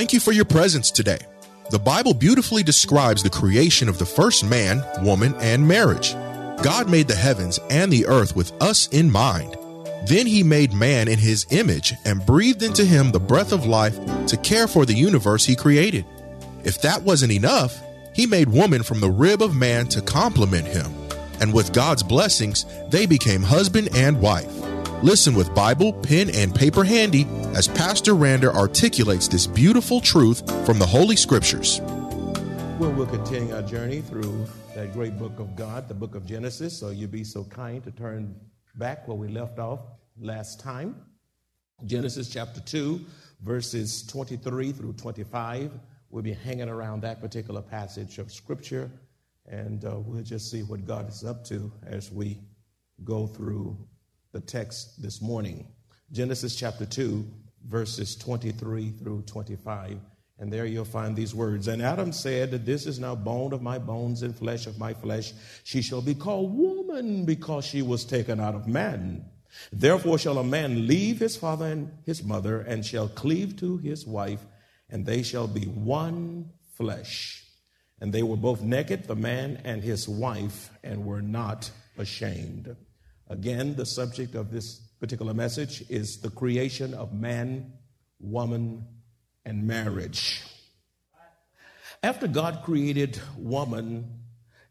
Thank you for your presence today. The Bible beautifully describes the creation of the first man, woman, and marriage. God made the heavens and the earth with us in mind. Then he made man in his image and breathed into him the breath of life to care for the universe he created. If that wasn't enough, he made woman from the rib of man to complement him. And with God's blessings, they became husband and wife. Listen with Bible, pen, and paper handy as Pastor Rander articulates this beautiful truth from the Holy Scriptures. Well, we'll continue our journey through that great book of God, the book of Genesis. So you'd be so kind to turn back where we left off last time. Genesis chapter 2, verses 23 through 25. We'll be hanging around that particular passage of Scripture, and uh, we'll just see what God is up to as we go through the text this morning. Genesis chapter 2, verses 23 through 25. And there you'll find these words. And Adam said, This is now bone of my bones and flesh of my flesh. She shall be called woman because she was taken out of man. Therefore shall a man leave his father and his mother and shall cleave to his wife, and they shall be one flesh. And they were both naked, the man and his wife, and were not ashamed. Again, the subject of this particular message is the creation of man, woman, and marriage. After God created woman,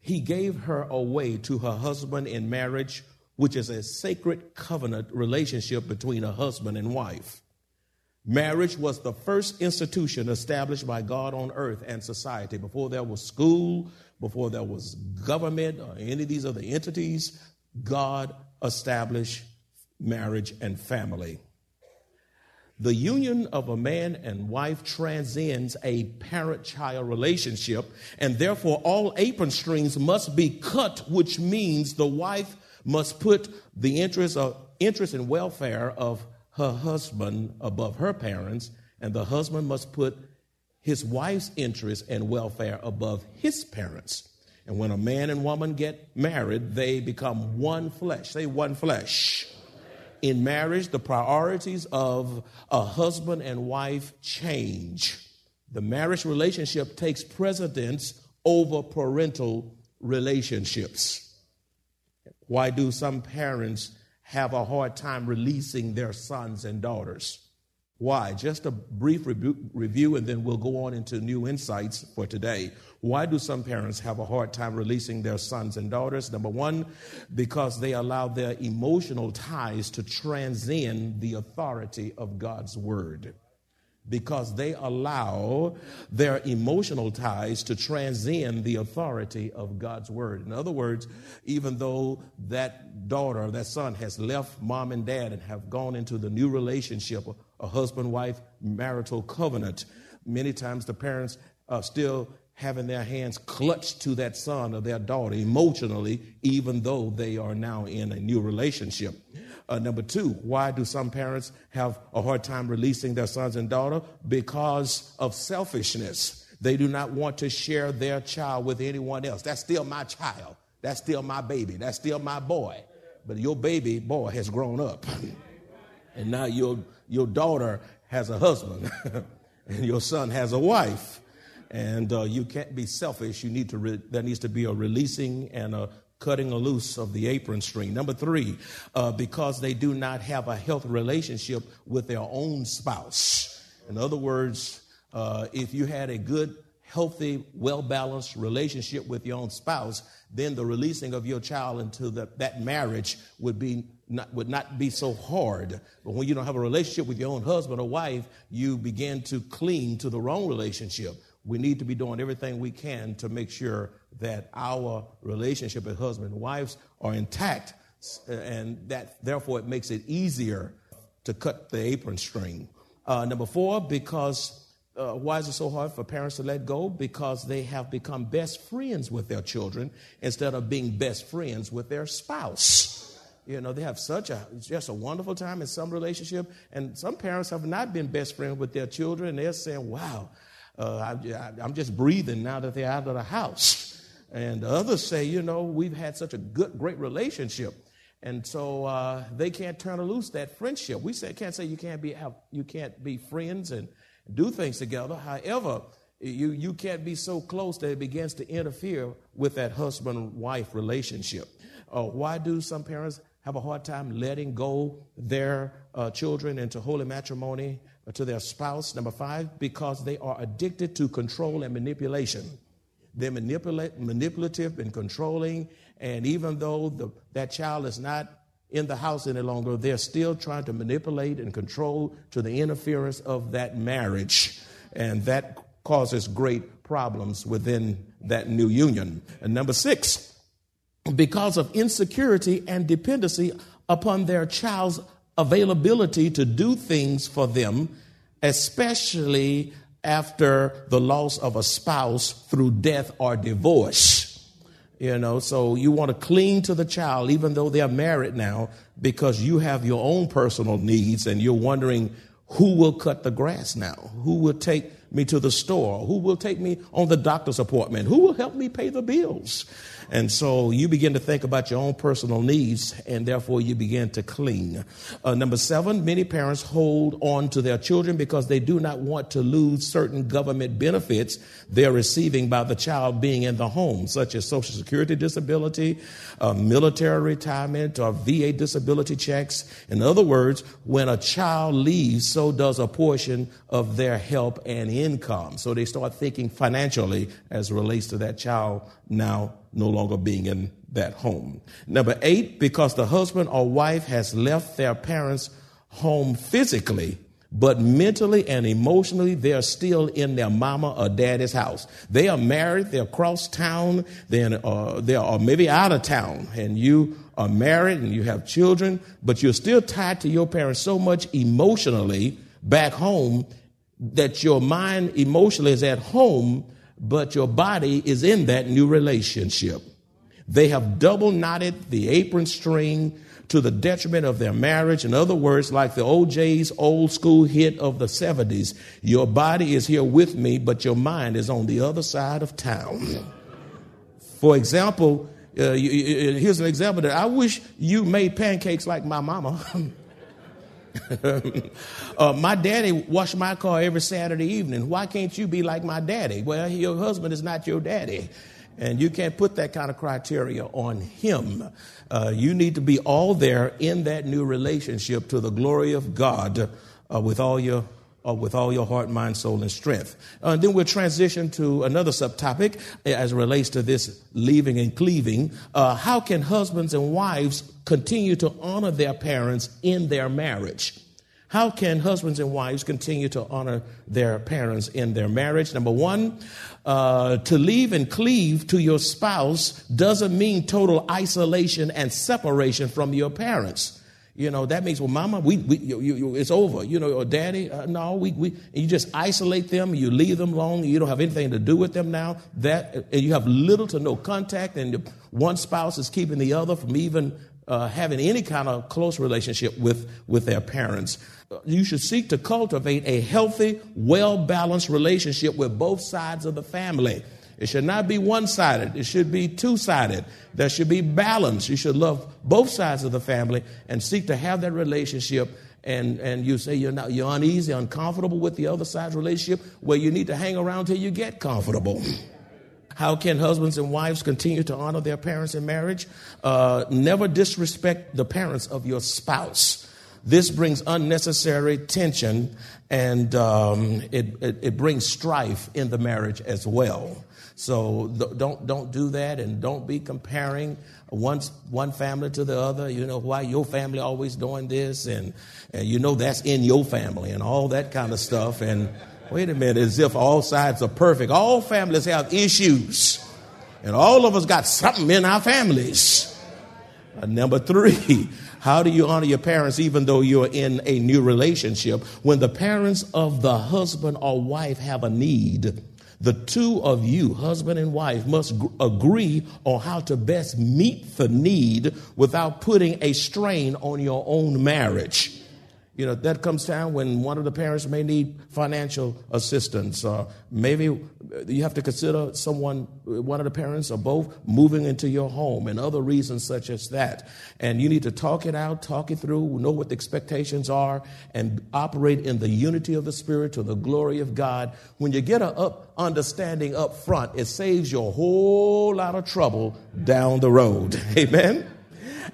he gave her away to her husband in marriage, which is a sacred covenant relationship between a husband and wife. Marriage was the first institution established by God on earth and society. Before there was school, before there was government or any of these other entities, God established marriage and family. The union of a man and wife transcends a parent child relationship, and therefore all apron strings must be cut, which means the wife must put the interest, of, interest and welfare of her husband above her parents, and the husband must put his wife's interest and welfare above his parents. And when a man and woman get married, they become one flesh. Say one flesh. In marriage, the priorities of a husband and wife change. The marriage relationship takes precedence over parental relationships. Why do some parents have a hard time releasing their sons and daughters? Why? Just a brief review, and then we'll go on into new insights for today. Why do some parents have a hard time releasing their sons and daughters? Number one, because they allow their emotional ties to transcend the authority of God's word. Because they allow their emotional ties to transcend the authority of God's word. In other words, even though that daughter that son has left mom and dad and have gone into the new relationship, a husband wife marital covenant. Many times the parents are still having their hands clutched to that son or their daughter emotionally, even though they are now in a new relationship. Uh, number two, why do some parents have a hard time releasing their sons and daughter? Because of selfishness. They do not want to share their child with anyone else. That's still my child. That's still my baby. That's still my boy. But your baby boy has grown up. And now your, your daughter has a husband and your son has a wife. And uh, you can't be selfish. You need to, re- there needs to be a releasing and a cutting loose of the apron string. Number three, uh, because they do not have a healthy relationship with their own spouse. In other words, uh, if you had a good, healthy, well balanced relationship with your own spouse, then the releasing of your child into the, that marriage would be not, would not be so hard. But when you don't have a relationship with your own husband or wife, you begin to cling to the wrong relationship. We need to be doing everything we can to make sure that our relationship as husband and wives are intact, and that therefore it makes it easier to cut the apron string. Uh, number four, because uh, why is it so hard for parents to let go? Because they have become best friends with their children instead of being best friends with their spouse. You know, they have such a just a wonderful time in some relationship, and some parents have not been best friends with their children, they're saying, "Wow, uh, I, am just breathing now that they're out of the house." And others say, "You know, we've had such a good, great relationship." And so uh, they can't turn loose that friendship. We say, can't say you can't be have, you can't be friends and do things together. However, you, you can't be so close that it begins to interfere with that husband wife relationship. Uh, why do some parents have a hard time letting go their uh, children into holy matrimony to their spouse? Number five, because they are addicted to control and manipulation. They're manipulate, manipulative and controlling, and even though the, that child is not in the house any longer, they're still trying to manipulate and control to the interference of that marriage. And that causes great problems within that new union. And number six, because of insecurity and dependency upon their child's availability to do things for them, especially after the loss of a spouse through death or divorce. You know, so you want to cling to the child even though they're married now because you have your own personal needs and you're wondering who will cut the grass now? Who will take me to the store? Who will take me on the doctor's appointment? Who will help me pay the bills? And so you begin to think about your own personal needs, and therefore you begin to cling. Uh, number seven, many parents hold on to their children because they do not want to lose certain government benefits they're receiving by the child being in the home, such as Social Security disability, uh, military retirement, or VA disability checks. In other words, when a child leaves, so does a portion of their help and income. So they start thinking financially as relates to that child now no longer being in that home. Number eight, because the husband or wife has left their parents' home physically, but mentally and emotionally, they're still in their mama or daddy's house. They are married, they're across town, then uh, they are maybe out of town, and you are married and you have children, but you're still tied to your parents so much emotionally back home that your mind emotionally is at home but your body is in that new relationship. They have double knotted the apron string to the detriment of their marriage. In other words, like the O'Jays old school hit of the 70s, your body is here with me, but your mind is on the other side of town. For example, uh, here's an example that I wish you made pancakes like my mama. uh, my daddy washed my car every Saturday evening. Why can't you be like my daddy? Well, your husband is not your daddy. And you can't put that kind of criteria on him. Uh, you need to be all there in that new relationship to the glory of God uh, with all your uh, with all your heart, mind, soul, and strength. Uh, and then we'll transition to another subtopic as relates to this leaving and cleaving. Uh, how can husbands and wives continue to honor their parents in their marriage? How can husbands and wives continue to honor their parents in their marriage? Number one, uh, to leave and cleave to your spouse doesn't mean total isolation and separation from your parents. You know, that means, well, mama, we, we you, you, it's over. You know, or daddy, uh, no, we, we, you just isolate them, you leave them alone, you don't have anything to do with them now. That, and you have little to no contact, and one spouse is keeping the other from even uh, having any kind of close relationship with, with their parents. You should seek to cultivate a healthy, well balanced relationship with both sides of the family. It should not be one sided, it should be two sided. There should be balance. You should love both sides of the family and seek to have that relationship. And, and you say you're, not, you're uneasy, uncomfortable with the other side's relationship, where you need to hang around till you get comfortable. How can husbands and wives continue to honor their parents in marriage? Uh, never disrespect the parents of your spouse. This brings unnecessary tension and um, it, it, it brings strife in the marriage as well. So don't don't do that, and don't be comparing one one family to the other. You know why your family always doing this, and and you know that's in your family, and all that kind of stuff. And wait a minute, as if all sides are perfect. All families have issues. And all of us got something in our families. Uh, number three, how do you honor your parents even though you're in a new relationship? When the parents of the husband or wife have a need, the two of you, husband and wife, must agree on how to best meet the need without putting a strain on your own marriage. You know, that comes down when one of the parents may need financial assistance. Or maybe you have to consider someone, one of the parents or both, moving into your home and other reasons such as that. And you need to talk it out, talk it through, know what the expectations are, and operate in the unity of the Spirit to the glory of God. When you get an up understanding up front, it saves you a whole lot of trouble down the road. Amen.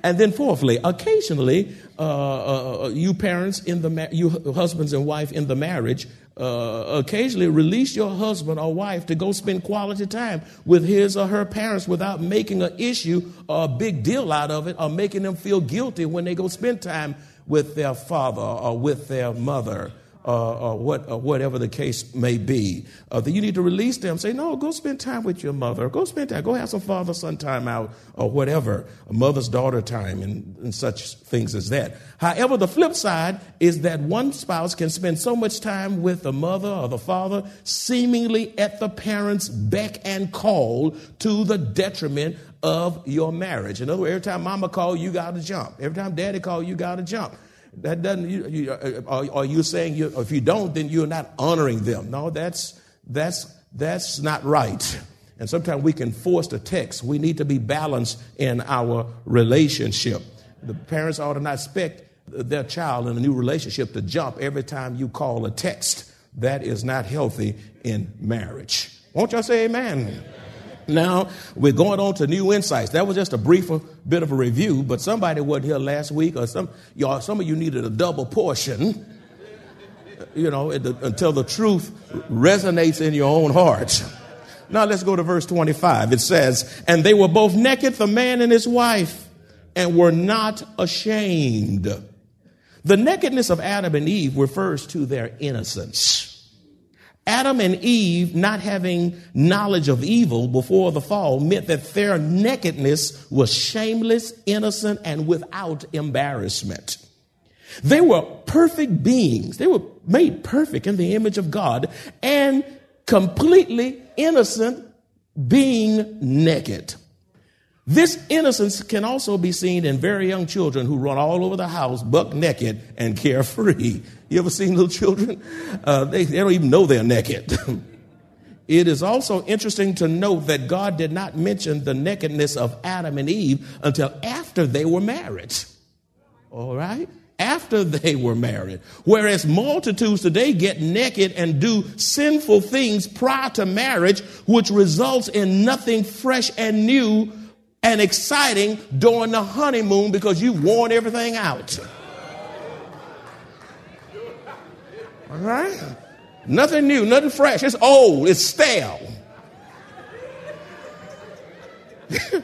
And then, fourthly, occasionally, uh, uh, uh, you parents in the ma- you husbands and wife in the marriage, uh, occasionally release your husband or wife to go spend quality time with his or her parents without making an issue or a big deal out of it or making them feel guilty when they go spend time with their father or with their mother uh, or, what, or whatever the case may be. Uh, that you need to release them. Say, no, go spend time with your mother. Go spend time. Go have some father son time out or whatever, mother's daughter time and, and such things as that. However, the flip side is that one spouse can spend so much time with the mother or the father, seemingly at the parent's beck and call to the detriment of your marriage. In other words, every time mama call, you got to jump. Every time daddy call, you got to jump. That doesn't. You, you, uh, are, are you saying you, if you don't, then you're not honoring them? No, that's that's that's not right. And sometimes we can force the text. We need to be balanced in our relationship. The parents ought to not expect their child in a new relationship to jump every time you call a text. That is not healthy in marriage. Won't y'all say amen? Now we're going on to new insights. That was just a brief uh, bit of a review, but somebody wasn't here last week, or some y'all, some of you needed a double portion. Uh, you know, uh, until the truth resonates in your own heart. Now let's go to verse 25. It says, And they were both naked, the man and his wife, and were not ashamed. The nakedness of Adam and Eve refers to their innocence. Adam and Eve not having knowledge of evil before the fall meant that their nakedness was shameless, innocent, and without embarrassment. They were perfect beings. They were made perfect in the image of God and completely innocent being naked. This innocence can also be seen in very young children who run all over the house buck naked and carefree. You ever seen little children? Uh, they, they don't even know they're naked. it is also interesting to note that God did not mention the nakedness of Adam and Eve until after they were married. All right? After they were married. Whereas multitudes today get naked and do sinful things prior to marriage, which results in nothing fresh and new and exciting during the honeymoon because you've worn everything out. Right? Nothing new, nothing fresh. It's old, it's stale. it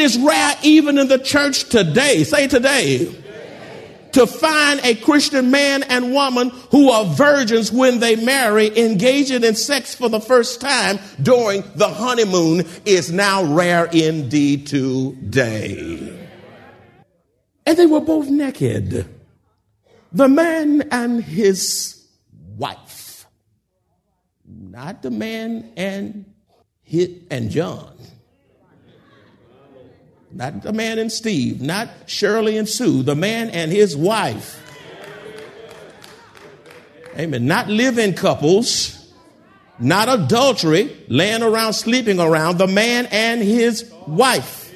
is rare, even in the church today, say today, to find a Christian man and woman who are virgins when they marry, engaging in sex for the first time during the honeymoon is now rare indeed today. And they were both naked. The man and his wife. Not the man and hit and John. Not the man and Steve, not Shirley and Sue, the man and his wife. Amen. Not living couples, not adultery, laying around, sleeping around, the man and his wife.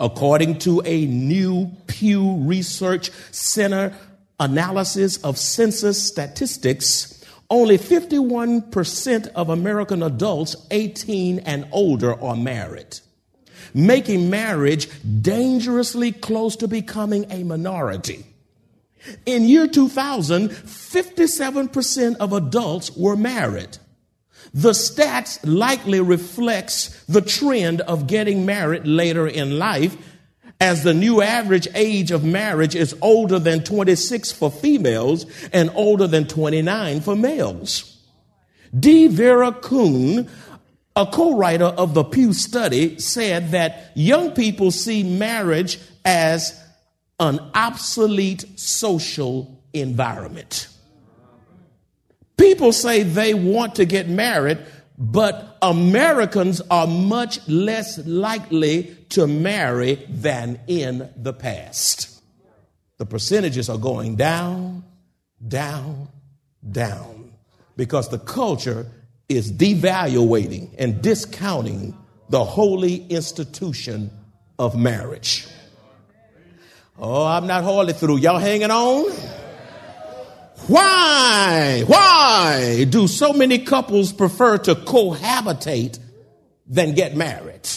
According to a new Pew Research Center analysis of census statistics, only 51% of American adults 18 and older are married making marriage dangerously close to becoming a minority. In year 2000, 57% of adults were married. The stats likely reflects the trend of getting married later in life as the new average age of marriage is older than 26 for females and older than 29 for males. D'Vera Cohn A co writer of the Pew Study said that young people see marriage as an obsolete social environment. People say they want to get married, but Americans are much less likely to marry than in the past. The percentages are going down, down, down because the culture is devaluating and discounting the holy institution of marriage. Oh, I'm not hardly through. Y'all hanging on? Why? Why do so many couples prefer to cohabitate than get married?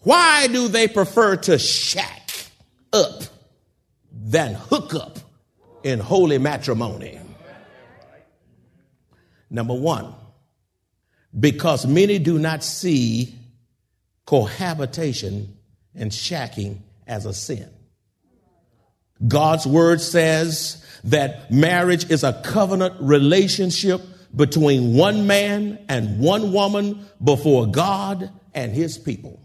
Why do they prefer to shack up than hook up in holy matrimony? Number one, because many do not see cohabitation and shacking as a sin. God's word says that marriage is a covenant relationship between one man and one woman before God and his people.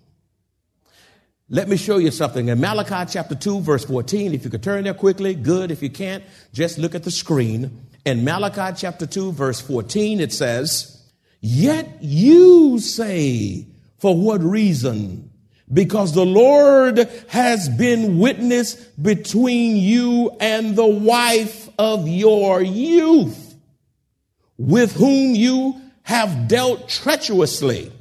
Let me show you something. In Malachi chapter 2, verse 14, if you could turn there quickly, good. If you can't, just look at the screen. In Malachi chapter 2, verse 14, it says, Yet you say, for what reason? Because the Lord has been witness between you and the wife of your youth, with whom you have dealt treacherously.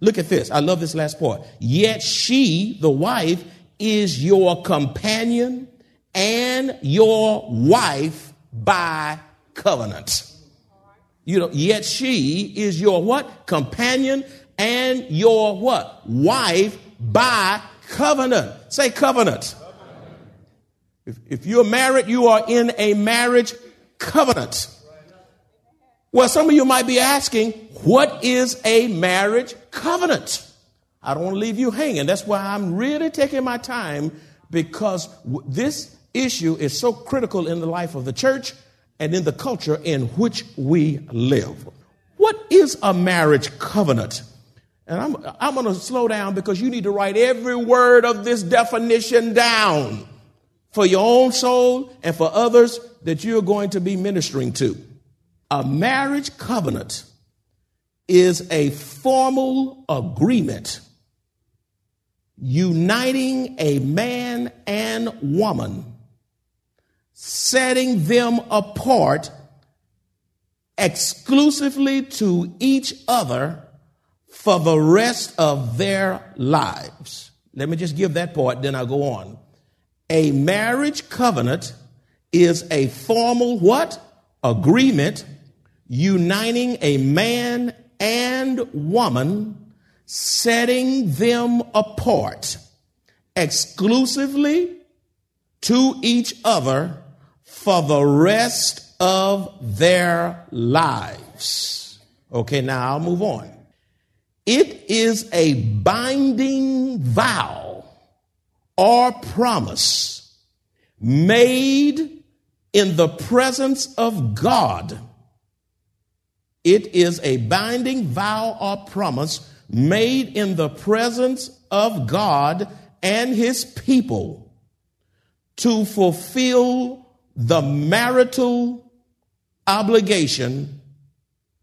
Look at this. I love this last part. Yet she, the wife, is your companion and your wife by covenant. You know, yet she is your what? Companion and your what? Wife by covenant. Say covenant. If, if you're married, you are in a marriage covenant. Well, some of you might be asking, what is a marriage covenant? I don't want to leave you hanging. That's why I'm really taking my time because this issue is so critical in the life of the church and in the culture in which we live. What is a marriage covenant? And I'm, I'm going to slow down because you need to write every word of this definition down for your own soul and for others that you're going to be ministering to. A marriage covenant is a formal agreement uniting a man and woman, setting them apart exclusively to each other for the rest of their lives. Let me just give that part, then I'll go on. A marriage covenant is a formal what? Agreement uniting a man and woman, setting them apart exclusively to each other for the rest of their lives. Okay, now I'll move on. It is a binding vow or promise made in the presence of God. It is a binding vow or promise made in the presence of God and his people to fulfill the marital obligation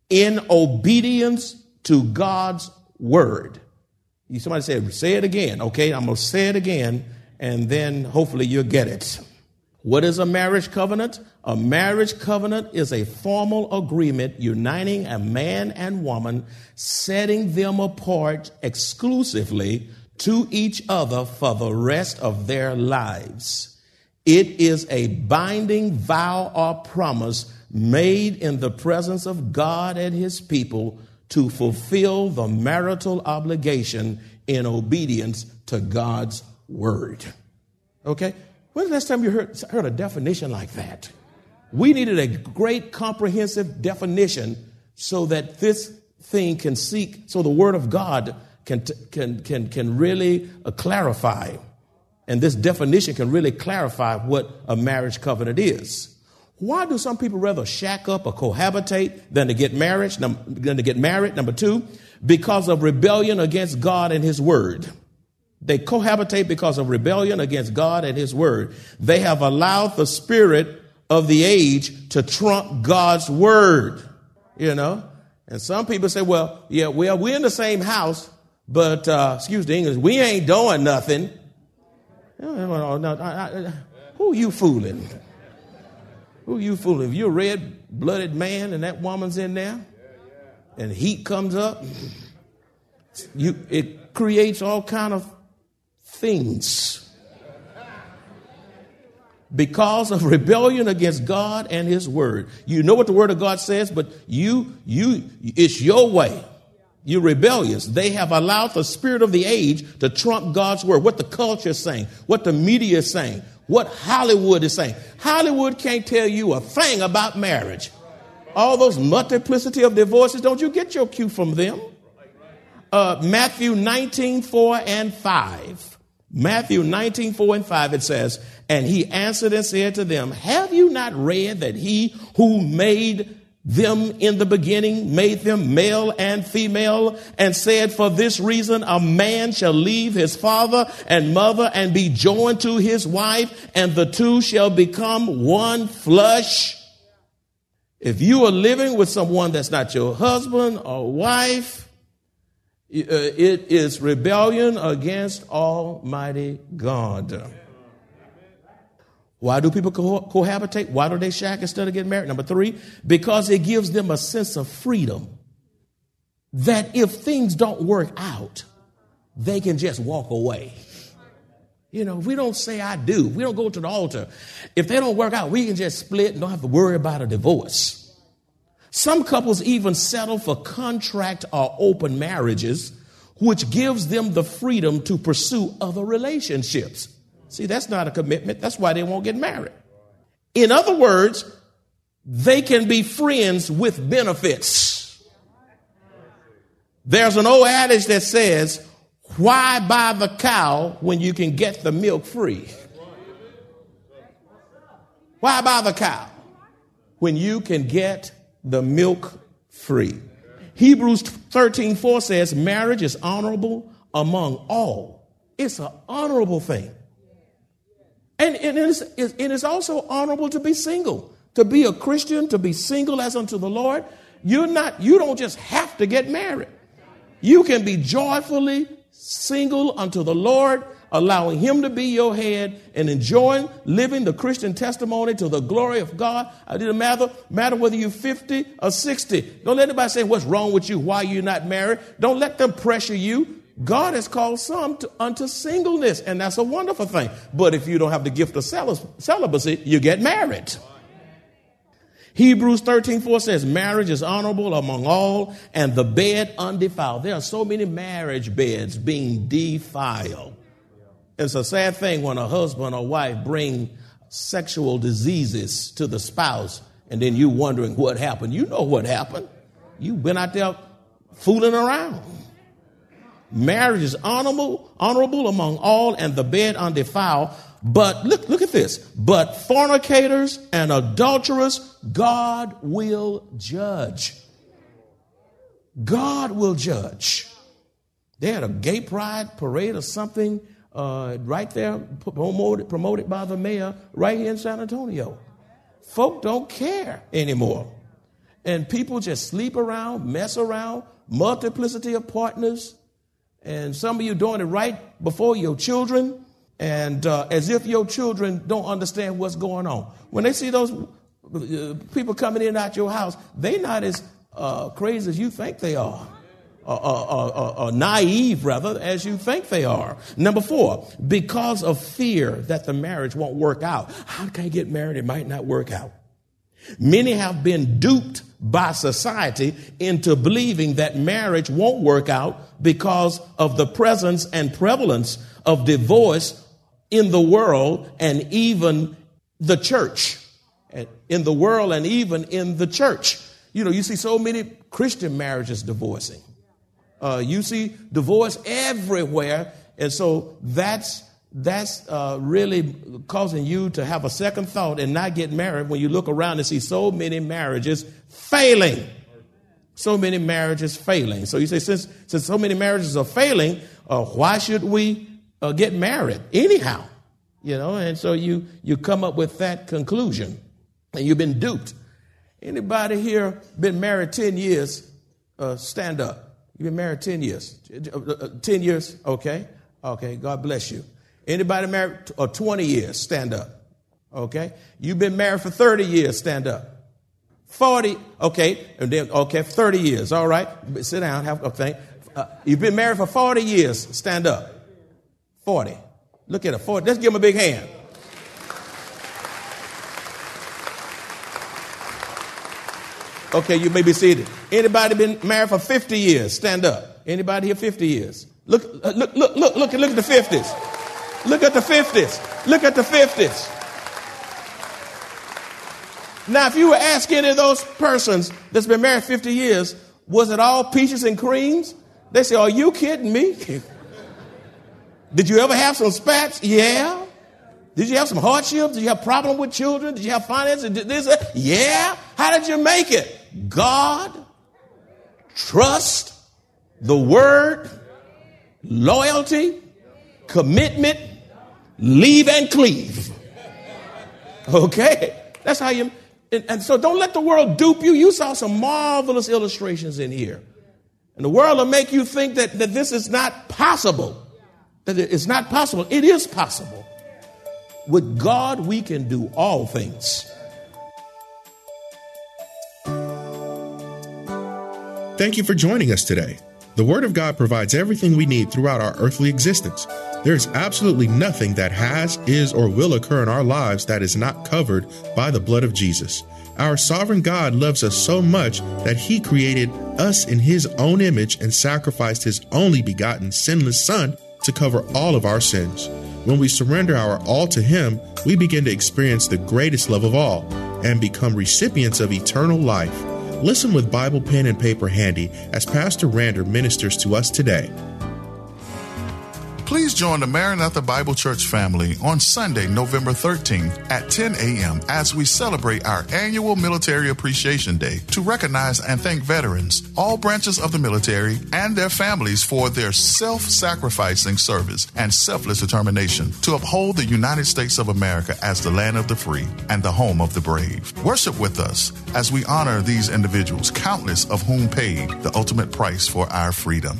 in obedience to God's word. You Somebody said, say it again. Okay, I'm to say it again, and then hopefully you'll get it. What is a marriage covenant? A marriage covenant is a formal agreement uniting a man and woman, setting them apart exclusively to each other for the rest of their lives. It is a binding vow or promise made in the presence of God and his people to fulfill the marital obligation in obedience to God's word. Okay? When's the last time you heard, heard a definition like that? We needed a great comprehensive definition so that this thing can seek, so the word of God can, can, can, can really uh, clarify. And this definition can really clarify what a marriage covenant is. Why do some people rather shack up or cohabitate than to get married? Than to get married? Number two, because of rebellion against God and his word. They cohabitate because of rebellion against God and his word. They have allowed the spirit of the age to trump God's word, you know? And some people say, well, yeah, well, we're in the same house, but, uh, excuse the English, we ain't doing nothing. No, no, no, who you fooling? Who you fooling? If you're a red blooded man and that woman's in there and heat comes up, you, it creates all kind of things because of rebellion against God and his word. You know what the word of God says, but you, you, it's your way. You're rebellious. They have allowed the spirit of the age to trump God's word. What the culture is saying, what the media is saying, what Hollywood is saying. Hollywood can't tell you a thing about marriage. All those multiplicity of divorces, don't you get your cue from them? Uh, Matthew 19, 4 and 5. Matthew 19, 4 and 5, it says, And he answered and said to them, Have you not read that he who made them in the beginning, made them male and female, and said, For this reason a man shall leave his father and mother and be joined to his wife, and the two shall become one flesh. If you are living with someone that's not your husband or wife, uh, it is rebellion against Almighty God. Why do people co- cohabitate? Why do they shack instead of getting married? Number three, because it gives them a sense of freedom that if things don't work out, they can just walk away. You know, we don't say I do, we don't go to the altar. If they don't work out, we can just split and don't have to worry about a divorce. Some couples even settle for contract or open marriages, which gives them the freedom to pursue other relationships. See, that's not a commitment. That's why they won't get married. In other words, they can be friends with benefits. There's an old adage that says, why buy the cow when you can get the milk free? Why buy the cow when you can get the milk free? Hebrews 13 4 says, marriage is honorable among all. It's an honorable thing. And, and, it, is, it is also honorable to be single, to be a Christian, to be single as unto the Lord. You're not, you don't just have to get married. You can be joyfully single unto the Lord, allowing Him to be your head and enjoying living the Christian testimony to the glory of God. It doesn't matter, matter whether you're 50 or 60. Don't let anybody say, What's wrong with you? Why you're not married? Don't let them pressure you. God has called some to, unto singleness, and that's a wonderful thing. But if you don't have the gift of celibacy, you get married. Hebrews 13, 4 says, Marriage is honorable among all, and the bed undefiled. There are so many marriage beds being defiled. It's a sad thing when a husband or wife bring sexual diseases to the spouse, and then you wondering what happened. You know what happened. You've been out there fooling around. Marriage is honorable, honorable among all, and the bed undefiled. But look, look at this. But fornicators and adulterers, God will judge. God will judge. They had a gay pride parade or something uh, right there, promoted, promoted by the mayor right here in San Antonio. Folk don't care anymore. And people just sleep around, mess around, multiplicity of partners and some of you doing it right before your children, and uh, as if your children don't understand what's going on. When they see those uh, people coming in out your house, they're not as uh, crazy as you think they are. Or, naive, rather, as you think they are. Number four, because of fear that the marriage won't work out. How can I get married? It might not work out. Many have been duped by society into believing that marriage won't work out because of the presence and prevalence of divorce in the world and even the church. In the world and even in the church. You know, you see so many Christian marriages divorcing. Uh, you see divorce everywhere. And so that's that's uh, really causing you to have a second thought and not get married when you look around and see so many marriages failing. So many marriages failing. So you say, since, since so many marriages are failing, uh, why should we uh, get married anyhow? You know, and so you, you come up with that conclusion and you've been duped. Anybody here been married 10 years? Uh, stand up. You've been married 10 years. Uh, uh, 10 years? Okay. Okay. God bless you. Anybody married or 20 years? Stand up. Okay. You've been married for 30 years. Stand up. 40. Okay. And then, okay, 30 years. All right. Sit down. Have a thing. Uh, you've been married for 40 years. Stand up. 40. Look at it. 40. Let's give him a big hand. Okay, you may be seated. Anybody been married for 50 years? Stand up. Anybody here 50 years? Look, uh, look, look, look, look, look at the 50s. Look at the 50s. Look at the 50s. Now, if you were asking any of those persons that's been married 50 years, was it all peaches and creams? They say, Are you kidding me? Did you ever have some spats? Yeah. Did you have some hardships? Did you have problem with children? Did you have finances? Did this? Yeah. How did you make it? God, trust, the word, loyalty, commitment, leave and cleave. Okay. That's how you, and, and, so don't let the world dupe you. You saw some marvelous illustrations in here. And the world will make you think that, that this is not possible. That it's not possible. It is possible. With God, we can do all things. Thank you for joining us today. The Word of God provides everything we need throughout our earthly existence. There is absolutely nothing that has, is, or will occur in our lives that is not covered by the blood of Jesus. Our sovereign God loves us so much that He created us in His own image and sacrificed His only begotten sinless Son to cover all of our sins. When we surrender our all to Him, we begin to experience the greatest love of all and become recipients of eternal life. Listen with Bible pen and paper handy as Pastor Rander ministers to us today. Please join the Maranatha Bible Church family on Sunday, November 13th at 10 a.m. as we celebrate our annual Military Appreciation Day to recognize and thank veterans, all branches of the military, and their families for their self sacrificing service and selfless determination to uphold the United States of America as the land of the free and the home of the brave. Worship with us as we honor these individuals, countless of whom paid the ultimate price for our freedom.